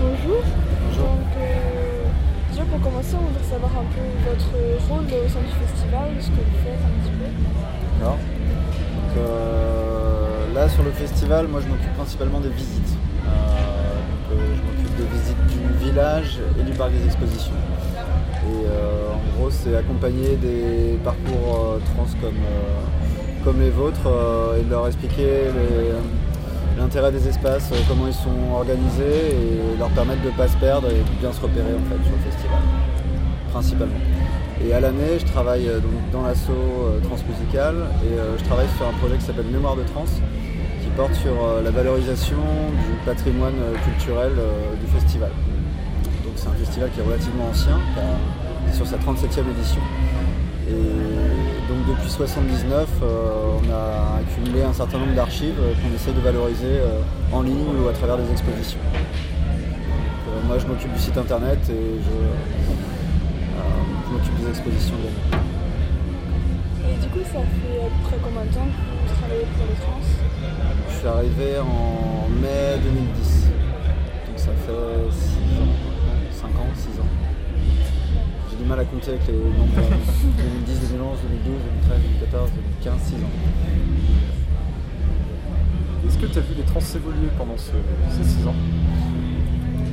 bonjour. Bonjour. Donc, euh, déjà pour commencer, on voudrait savoir un peu votre rôle au sein du festival, ce que vous faites un petit peu. D'accord. Euh, là sur le festival, moi je m'occupe principalement des visites. Euh, je m'occupe des visites du village et du parc des expositions. Et en gros, c'est accompagner des parcours trans comme, comme les vôtres et de leur expliquer les- l'intérêt des espaces, euh, comment ils sont organisés et leur permettre de ne pas se perdre et de bien se repérer en fait sur le festival, principalement. Et à l'année, je travaille euh, donc dans l'assaut euh, transmusical et je travaille sur un projet qui s'appelle Mémoire de trans, qui porte sur la valorisation du patrimoine culturel du festival. Donc c'est un festival qui est relativement ancien, qui a- sur sa 37e édition. Donc depuis 79, euh, on a accumulé un certain nombre d'archives euh, qu'on essaie de valoriser euh, en ligne ou à travers des expositions. Donc, moi je m'occupe du site internet et je, je m'occupe des expositions également. Et du coup, ça fait à peu près combien de temps que vous travaillez pour les trans? Je suis arrivé en mai 2010. Donc ça fait 6 ans, 5 ans, 6 ans. J'ai du mal à compter avec les nombres euh, 2010, 2011, 2012, 2013, 2014, 2015, 6 ans. Est-ce que tu as vu les trans évoluer pendant ce- ces 6 ans?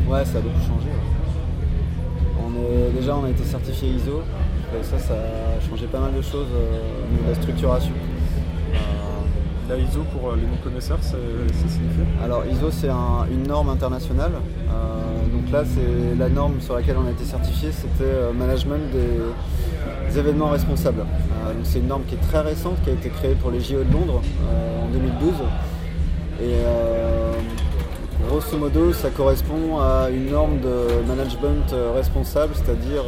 Ouais, ça a beaucoup changé. ouais. On est, déjà, on a été certifié ISO. Et ça, ça a changé pas mal de choses euh, au niveau de la structuration. Euh, La ISO, pour euh, les non-connaisseurs, ça, ça signifie Alors ISO c'est un- une norme internationale. Euh, donc là c'est la norme sur laquelle on a été certifié, c'était euh, management des, événements responsables. Euh, c'est une norme qui est très récente, qui a été créée pour les JO de Londres euh, en 2012. Et grosso modo ça correspond à une norme de management responsable, c'est-à-dire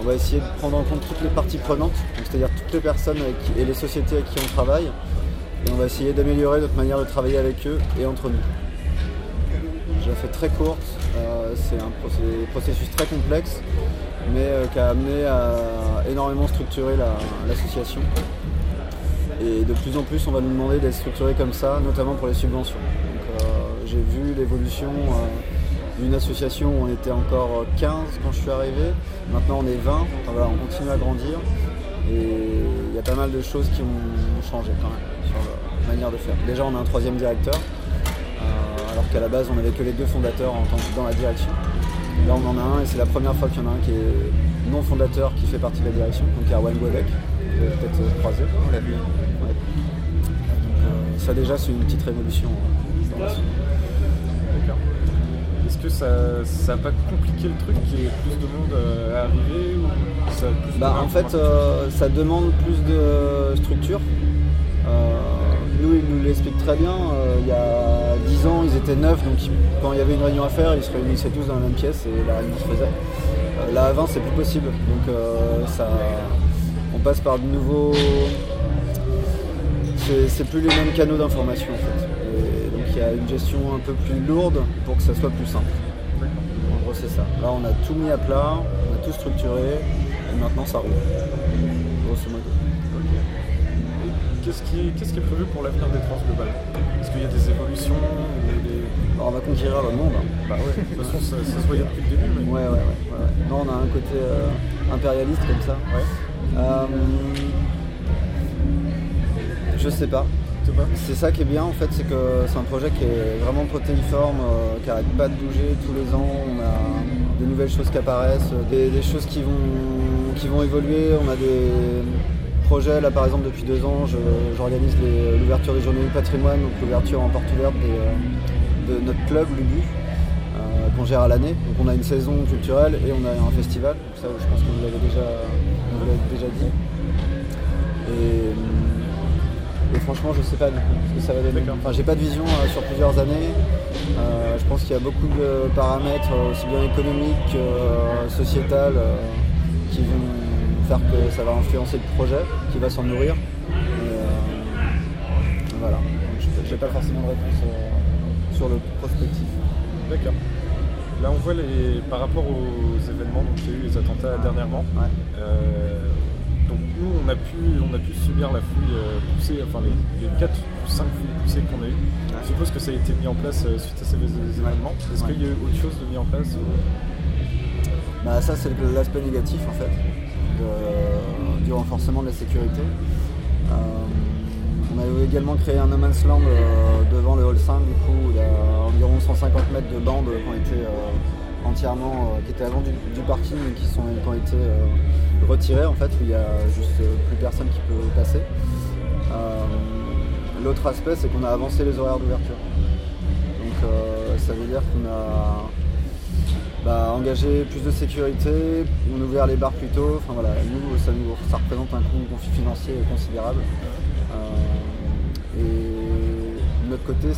on va essayer de prendre en compte toutes les parties prenantes, c'est-à-dire toutes les personnes et les sociétés avec qui on travaille, et on va essayer d'améliorer notre manière de travailler avec eux et entre nous. Je la fais très courte, euh, c'est un processus très complexe, mais euh, qui a amené à énormément structurer la- l'association. et de plus en plus, on va nous demander d'être structuré comme ça, notamment pour les subventions. Euh, J'ai vu l'évolution d'une association où on était encore 15 quand je suis arrivé, maintenant on est 20, Enfin, voilà, on continue à grandir. Et il y a pas mal de choses qui ont changé quand même sur la manière de faire. Déjà, on a un troisième directeur, alors qu'à la base, on n'avait que les deux fondateurs en tant que dans la direction. Là, on en a un et c'est la première fois qu'il y en a un qui est non fondateur qui fait partie de la direction, donc Erwan avez peut-être euh, croisé. On l'a vu. Ouais. Donc, euh, ça, déjà, c'est une petite révolution euh, dans la. Est-ce que ça n'a pas compliqué le truc qu'il y ait plus de monde à arriver ou ça a plus de Bah, en fait, euh, ça demande plus de structure. Euh, nous, ils nous l'expliquent très bien. Euh, il y a 10 ans, ils étaient 9, donc quand il y avait une réunion à faire, ils se réunissaient tous dans la même pièce et la réunion se faisait. Euh, là, à 20, c'est plus possible. Donc, euh, ça, on passe par de nouveaux. C'est plus les mêmes canaux d'information en fait. Donc, il y a une gestion un peu plus lourde pour que ça soit plus simple. En gros, c'est ça. Là, on a tout mis à plat, on a tout structuré, et maintenant ça roule. Grosso modo. Qu'est-ce qui, qu'est-ce qui est prévu pour l'avenir des trans globales Est-ce qu'il y a des évolutions ou des... Alors, on va conquérir le monde. hein. Bah ouais, de toute façon ça, ça se voyait depuis le début, mais Ouais, ouais, ouais. Non, on a un côté euh, impérialiste comme ça. ouais. Euh, je sais pas. C'est ça qui est bien en fait, c'est que c'est un projet qui est vraiment protéiforme, euh, qui arrête pas de bouger tous les ans. On a des nouvelles choses qui apparaissent, des, des choses qui vont, qui vont évoluer. On a des là par exemple depuis deux ans, j'organise l'ouverture des journées du patrimoine, donc l'ouverture en porte ouverte des, euh, de notre club, l'UBU, euh, qu'on gère à l'année. Donc on a une saison culturelle et on a un festival, donc ça je pense que vous l'avez déjà, vous l'avez déjà dit. Et, et franchement, je sais pas ce que ça va donner. Enfin, j'ai pas de vision euh, sur plusieurs années. Euh, je pense qu'il y a beaucoup de paramètres, aussi bien économiques que sociétals, euh, qui vont faire que ça va influencer le projet, qui va s'en nourrir. Et, euh, voilà. Je n'ai pas forcément de réponse euh, sur le prospectif. D'accord. Là, on voit les, par rapport aux événements, donc il y a eu les attentats dernièrement. Ouais. Euh, Donc nous, on a pu, on a pu subir la fouille euh, poussée, enfin les, les 4 ou 5 fouilles poussées qu'on a eues. Je suppose que ça a été mis en place euh, suite à ces événements. Est-ce qu'il y a eu autre chose de mis en place Bah, ça, c'est l'aspect négatif en fait du renforcement de la sécurité. Euh, on a également créé un no man's land euh, devant le hall 5 du coup où il y a environ 150 mètres de bandes qui ont été euh, entièrement, qui étaient avant du, parking et qui, sont, qui ont été retirées en fait où il y a juste plus personne qui peut passer. L'autre aspect c'est qu'on a avancé les horaires d'ouverture. Donc ça veut dire qu'on a bah, engagé plus de sécurité, on ouvert les bars plus tôt. Enfin voilà, nous ça, nous, ça représente un coût financier considérable. Euh, et de notre côté,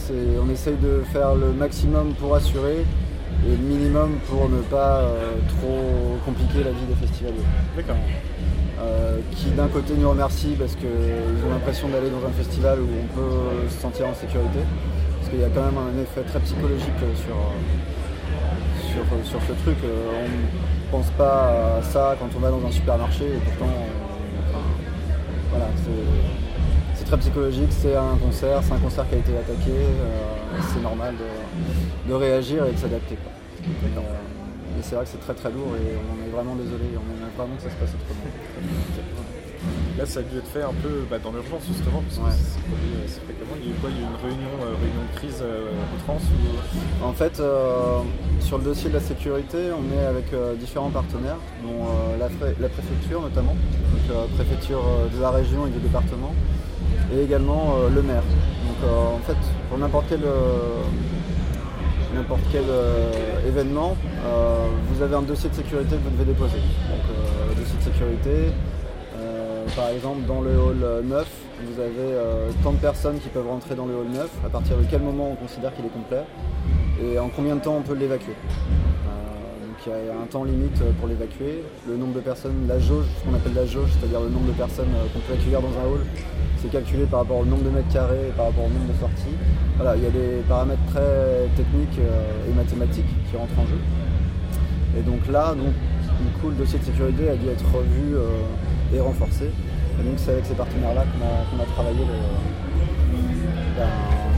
on essaye de faire le maximum pour assurer et le minimum pour ne pas euh, trop compliquer la vie des festivaliers. D'accord. Euh, qui d'un côté nous remercie parce qu'ils ont l'impression d'aller dans un festival où on peut se sentir en sécurité. Parce qu'il y a quand même un effet très psychologique sur, sur, ce truc. Euh, On ne pense pas à ça quand on va dans un supermarché et pourtant euh, voilà, c'est- très psychologique, c'est un concert, c'est un concert qui a été attaqué, euh, c'est normal de, réagir et de s'adapter. Et, c'est vrai que c'est très très lourd et on est vraiment désolé, on aimerait vraiment que ça se passe autrement. Là, ça a dû être fait un peu bah, dans l'urgence justement, parce que Ouais. c'est produit assez fréquemment. Il y a eu quoi Il y a eu une réunion, euh, réunion de crise euh, en France ou... En fait, euh, sur le dossier de la sécurité, on est avec euh, différents partenaires, dont euh, la, pré- la préfecture notamment, donc euh, préfecture euh, de la région et du département, et également euh, le maire. Donc euh, en fait, pour n'importe quel, euh, n'importe quel euh, événement, euh, vous avez un dossier de sécurité que vous devez déposer. Donc euh, dossier de sécurité, euh, par exemple dans le hall 9, vous avez euh, tant de personnes qui peuvent rentrer dans le hall 9, à partir de quel moment on considère qu'il est complet et en combien de temps on peut l'évacuer? Euh, il y a un temps limite pour l'évacuer, le nombre de personnes, la jauge, ce qu'on appelle la jauge, c'est-à-dire le nombre de personnes euh, qu'on peut accueillir dans un hall, c'est calculé par rapport au nombre de mètres carrés et par rapport au nombre de sorties. Voilà, il y a des paramètres très techniques euh, et mathématiques qui rentrent en jeu. Et donc là, donc, du coup, le dossier de sécurité a dû être revu euh, et renforcé. Et donc c'est avec ces partenaires-là qu'on a, travaillé ben,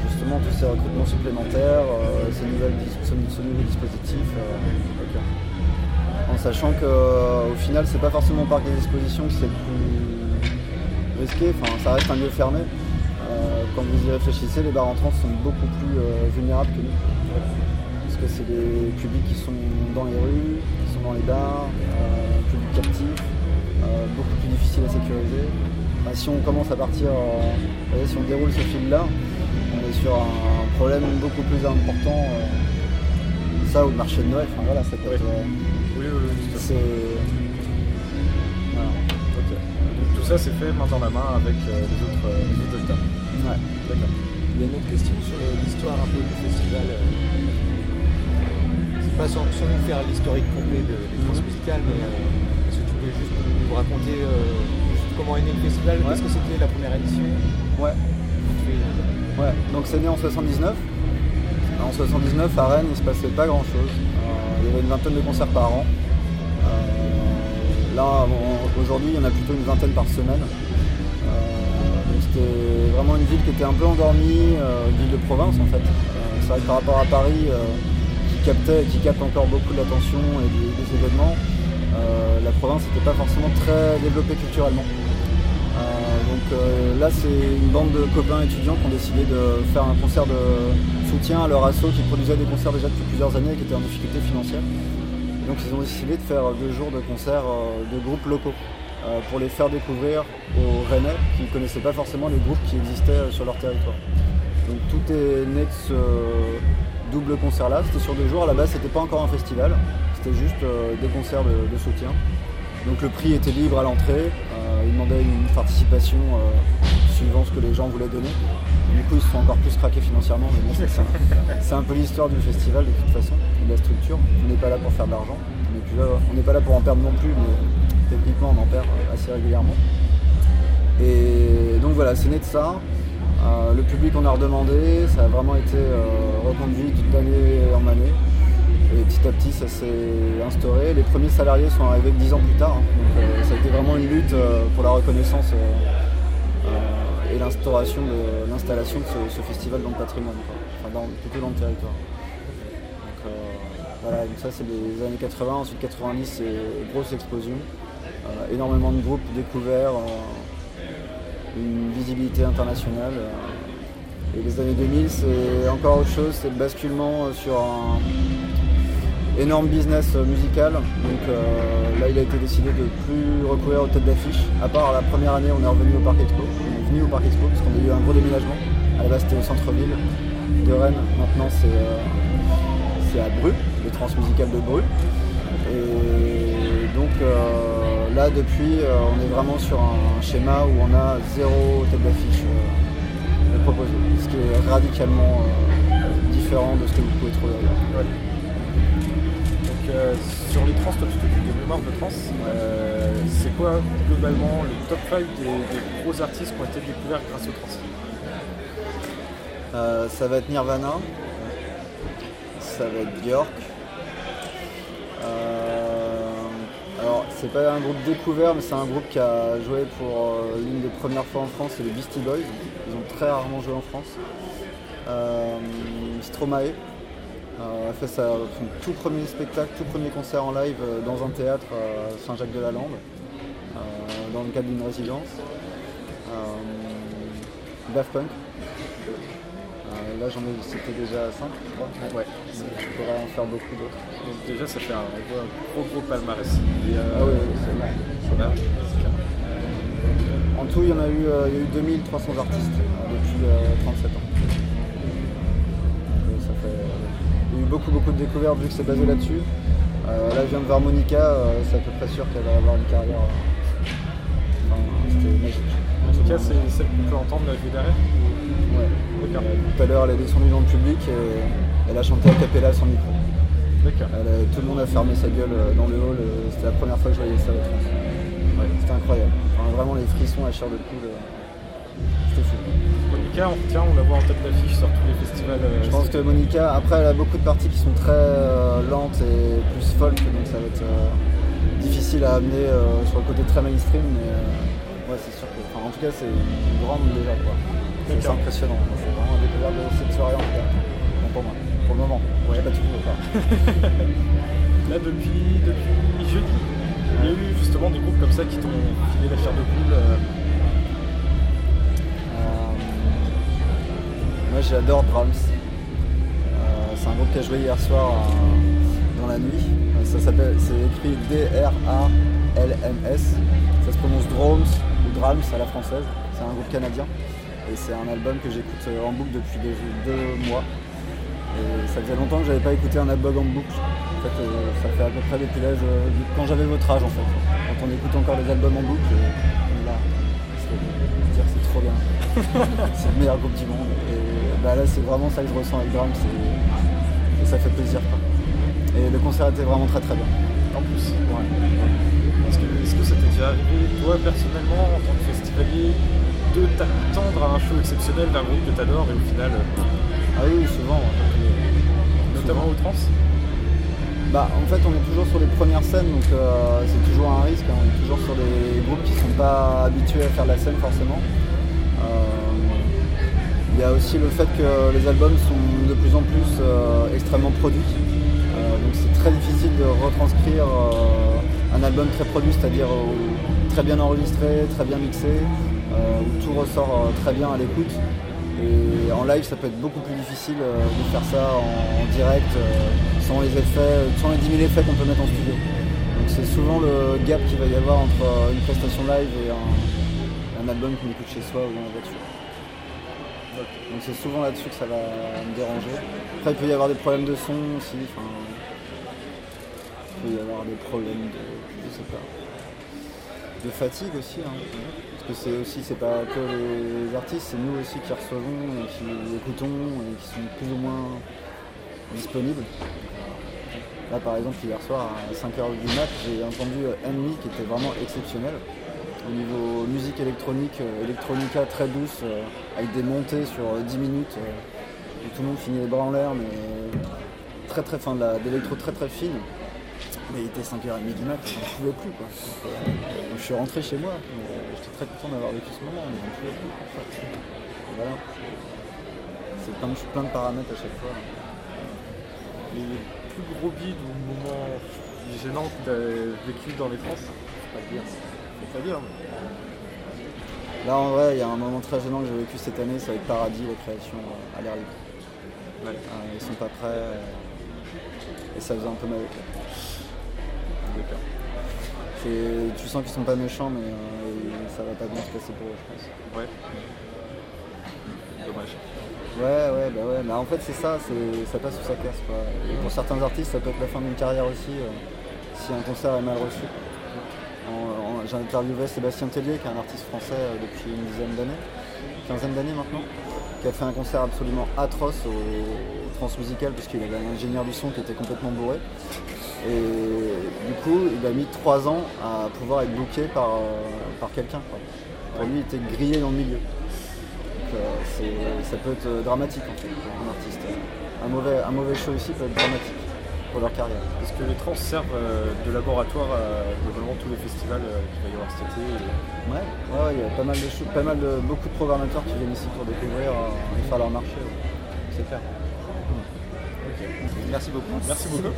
justement tous ces recrutements supplémentaires, euh, ces, nouvelles ce, nouveau dispositif. euh, en sachant qu'au final, c'est pas forcément au parc des expositions que c'est le plus risqué, enfin, ça reste un lieu fermé. Euh, quand vous y réfléchissez, les bars entrants sont beaucoup plus euh, vulnérables que nous. Parce que c'est des publics qui sont dans les rues, qui sont dans les bars, euh, public captif, euh, beaucoup plus difficile à sécuriser. Enfin, si on commence à partir, euh, voyez, si on déroule ce fil-là, on est sur un problème beaucoup plus important. euh, ça ou le marché de Noël, enfin voilà, ça peut Ouais. être, euh, Oui, oui, oui, c'est. Voilà. Donc tout ça, c'est fait main dans la main avec euh, les, autres, euh, les autres acteurs. Ouais. D'accord. Il y a une autre question sur l'histoire un peu du festival. euh, C'est pas sans, sans nous faire l'historique complet de, des France musicales, mais euh, peux juste nous raconter euh, juste comment est né le festival Ouais. Qu'est-ce que c'était la première édition Ouais. Euh, Ouais, donc c'est né en 79. En 79, à Rennes, il se passait pas grand chose. il y avait une vingtaine de concerts par an. Euh, là, aujourd'hui, il y en a plutôt une vingtaine par semaine. Euh, c'était vraiment une ville qui était un peu endormie, euh, une ville de province en fait. Euh, c'est vrai que par rapport à Paris, euh, qui captait, qui capte encore beaucoup d'attention et des, des événements, euh, la province n'était pas forcément très développée culturellement. Euh, donc euh, là, c'est une bande de copains étudiants qui ont décidé de faire un concert de soutien à leur asso qui produisait des concerts déjà depuis plusieurs années et qui était en difficulté financière. Donc ils ont décidé de faire deux jours de concerts euh, de groupes locaux euh, pour les faire découvrir aux Rennais qui ne connaissaient pas forcément les groupes qui existaient euh, sur leur territoire. Donc tout est né de ce double concert là, c'était sur deux jours, à la base c'était pas encore un festival, c'était juste euh, des concerts de, soutien. Donc le prix était libre à l'entrée, euh, ils demandaient une participation euh, suivant ce que les gens voulaient donner. Du coup ils se sont encore plus craqués financièrement, mais c'est un peu l'histoire du festival de toute façon, de la structure. On n'est pas là pour faire de l'argent, on n'est pas là pour en perdre non plus, mais techniquement on en perd assez régulièrement. Et donc voilà, c'est né de ça. Le public on a redemandé, ça a vraiment été reconduit toute en année. Et petit à petit ça s'est instauré. Les premiers salariés sont arrivés dix ans plus tard. hein. Donc euh, ça a été vraiment une lutte euh, pour la reconnaissance euh, et l'instauration l'installation de ce, festival dans le patrimoine. Enfin, dans- plutôt dans le territoire. Donc, voilà, donc ça c'est les années 80, ensuite 90 c'est grosse explosion. Énormément de groupes découverts, une visibilité internationale. et les années 2000 c'est encore autre chose, c'est le basculement sur un énorme business euh, musical. Donc euh, là il a été décidé de plus recourir aux têtes d'affiche. À part la première année on est revenu au Parc Expo. On est venu au Parc Expo parce qu'on a eu un gros déménagement. À la base c'était au centre-ville de Rennes, maintenant c'est euh, à Bru, le transmusical de Bru. Et donc là depuis on est vraiment sur un schéma où on a zéro tête d'affiche proposer, ce qui est radicalement différent de ce que vous pouvez trouver ailleurs. Donc euh, sur les trans, toi tu t'occupes de de trans. Euh, c'est quoi globalement le top 5 des, gros artistes qui ont été découverts grâce aux trans? Euh, ça va être Nirvana, ça va être Björk. Euh, alors c'est pas un groupe découvert mais c'est un groupe qui a joué pour euh, l'une des premières fois en France, c'est les Beastie Boys. Ils ont très rarement joué en France. Stromae euh, a fait son tout premier spectacle, tout premier concert en live euh, dans un théâtre à Saint-Jacques-de-la-Lande, euh, dans le cadre d'une résidence. Euh, Daft Punk. Euh, là j'en ai cité déjà 5 je crois. Ouais. Je pourrais en faire beaucoup d'autres. Donc déjà ça fait un, gros gros, palmarès. Et, euh, Ah oui, c'est. En tout il y en a eu, euh, il y a eu 2300 artistes euh, depuis euh, 37 ans. Beaucoup beaucoup de découvertes vu que c'est basé là-dessus. Euh, là je viens de voir Monica, euh, c'est à peu près sûr qu'elle va avoir une carrière. euh, enfin, c'était magique. En tout cas c'est celle qu'on peut entendre la vue derrière. Ouais. D'accord. Tout à l'heure elle est descendue dans le public et elle a chanté a cappella sans micro. D'accord. Tout le monde a fermé sa gueule euh, dans le hall, c'était la première fois que je voyais ça à. Ouais, c'était incroyable. Enfin, vraiment les frissons à chair de poule. C'était fou. Monica, on retient, on la voit en tête d'affiche sur tous les festivals. Euh, Monica, après elle a beaucoup de parties qui sont très euh, lentes et plus folk, donc ça va être euh, difficile à amener euh, sur le côté très mainstream, mais ouais c'est sûr que. enfin, en tout cas c'est une grande déjà quoi. C'est impressionnant. C'est vraiment un découverte de cette soirée en tout cas. Bon, pour moi. Pour le moment. Ouais. J'ai pas tout encore. Là, depuis, depuis jeudi, il y a eu justement des groupes comme ça qui t'ont filé la chair de poule. moi j'adore Drums. Qui a joué hier soir euh, dans la nuit. Euh, Ça s'appelle, c'est écrit D-R-A-L-M-S. Ça se prononce Drums ou Drums à la française. C'est un groupe canadien. Et c'est un album que j'écoute euh, en boucle depuis deux, mois. Et ça faisait longtemps que j'avais pas écouté un album en boucle. En fait, ça fait à peu près depuis l'âge, quand j'avais votre âge en fait. Quand on écoute encore des albums en boucle, là, c'est c'est trop bien. c'est le meilleur groupe du monde. Et bah, là, c'est vraiment ça que je ressens avec Drums et ça fait plaisir. quoi. Et le concert était vraiment très très bien. en plus. Est-ce que, est-ce que ça t'est déjà arrivé, toi personnellement, en tant que festivalier, de t'attendre à un show exceptionnel d'un groupe que t'adores et au final, euh, Ah oui, souvent. ouais. notamment au trans Bah, en fait, on est toujours sur les premières scènes, donc euh, c'est toujours un risque. hein. On est toujours sur des groupes qui sont pas habitués à faire de la scène forcément. Il y a aussi le fait que les albums sont de plus en plus euh, extrêmement produits. Euh, donc c'est très difficile de retranscrire euh, un album très produit, c'est-à-dire très bien enregistré, très bien mixé, où tout ressort très bien à l'écoute. Et en live, ça peut être beaucoup plus difficile de faire ça en, direct, sans les effets, sans les 10 000 effets qu'on peut mettre en studio. Donc c'est souvent le gap qu'il va y avoir entre une prestation live et un, un album qu'on écoute chez soi ou dans la voiture. Donc c'est souvent là-dessus que ça va me déranger. Après il peut y avoir des problèmes de son aussi, enfin, il peut y avoir des problèmes de, je sais de fatigue aussi. hein. Parce que c'est aussi, c'est pas que les artistes, c'est nous aussi qui recevons et qui écoutons et qui sont plus ou moins disponibles. Là par exemple hier soir à 5h du mat j'ai entendu euh, Enemy qui était vraiment exceptionnel. Au niveau musique électronique, euh, electronica très douce, euh, avec des montées sur euh, 10 minutes, euh, où tout le monde finit les bras en l'air, mais très très fin, d'électro très très fine. Mais il était 5h30 du mat, j'en pouvais plus quoi. Euh, je suis rentré chez moi, euh, j'étais très content d'avoir vécu ce moment, mais j'en pouvais plus. en. C'est plein de, paramètres à chaque fois. Les plus gros bides ou moments gênants que tu as vécu dans les trans Faut pas dire. Là en vrai, il y a un moment très gênant que j'ai vécu cette année, c'est avec Paradis, la création euh, à l'air libre. Ouais. Euh, ils sont pas prêts euh, et ça faisait un peu mal au cœur. Tu sens qu'ils sont pas méchants, mais ça va pas bien se passer pour eux, je pense. Ouais. Dommage. Ouais, ouais, bah ouais. Mais en fait, c'est ça, ça passe ou ça casse. Quoi. Et pour certains artistes, ça peut être la fin d'une carrière aussi, euh, si un concert est mal reçu. Interviewé Sébastien Tellier, qui est un artiste français euh, depuis une dizaine d'années, quinzaine d'années maintenant, qui a fait un concert absolument atroce au, au Transmusical, parce qu'il avait un ingénieur du son qui était complètement bourré. Et du coup, il a mis trois ans à pouvoir être booké par, euh, par quelqu'un. Pour lui, il était grillé dans le milieu. Donc, euh, ça peut être dramatique en fait, pour un artiste. Un mauvais, un mauvais show ici peut être dramatique pour leur carrière. Est-ce que les trans servent euh, de laboratoire à globalement tous les festivals euh, qu'il va y avoir cet été et- Ouais, il y a pas mal de choses, pas mal de beaucoup de programmateurs qui viennent ici pour découvrir euh, et faire leur marché. C'est clair. Merci beaucoup. Merci beaucoup.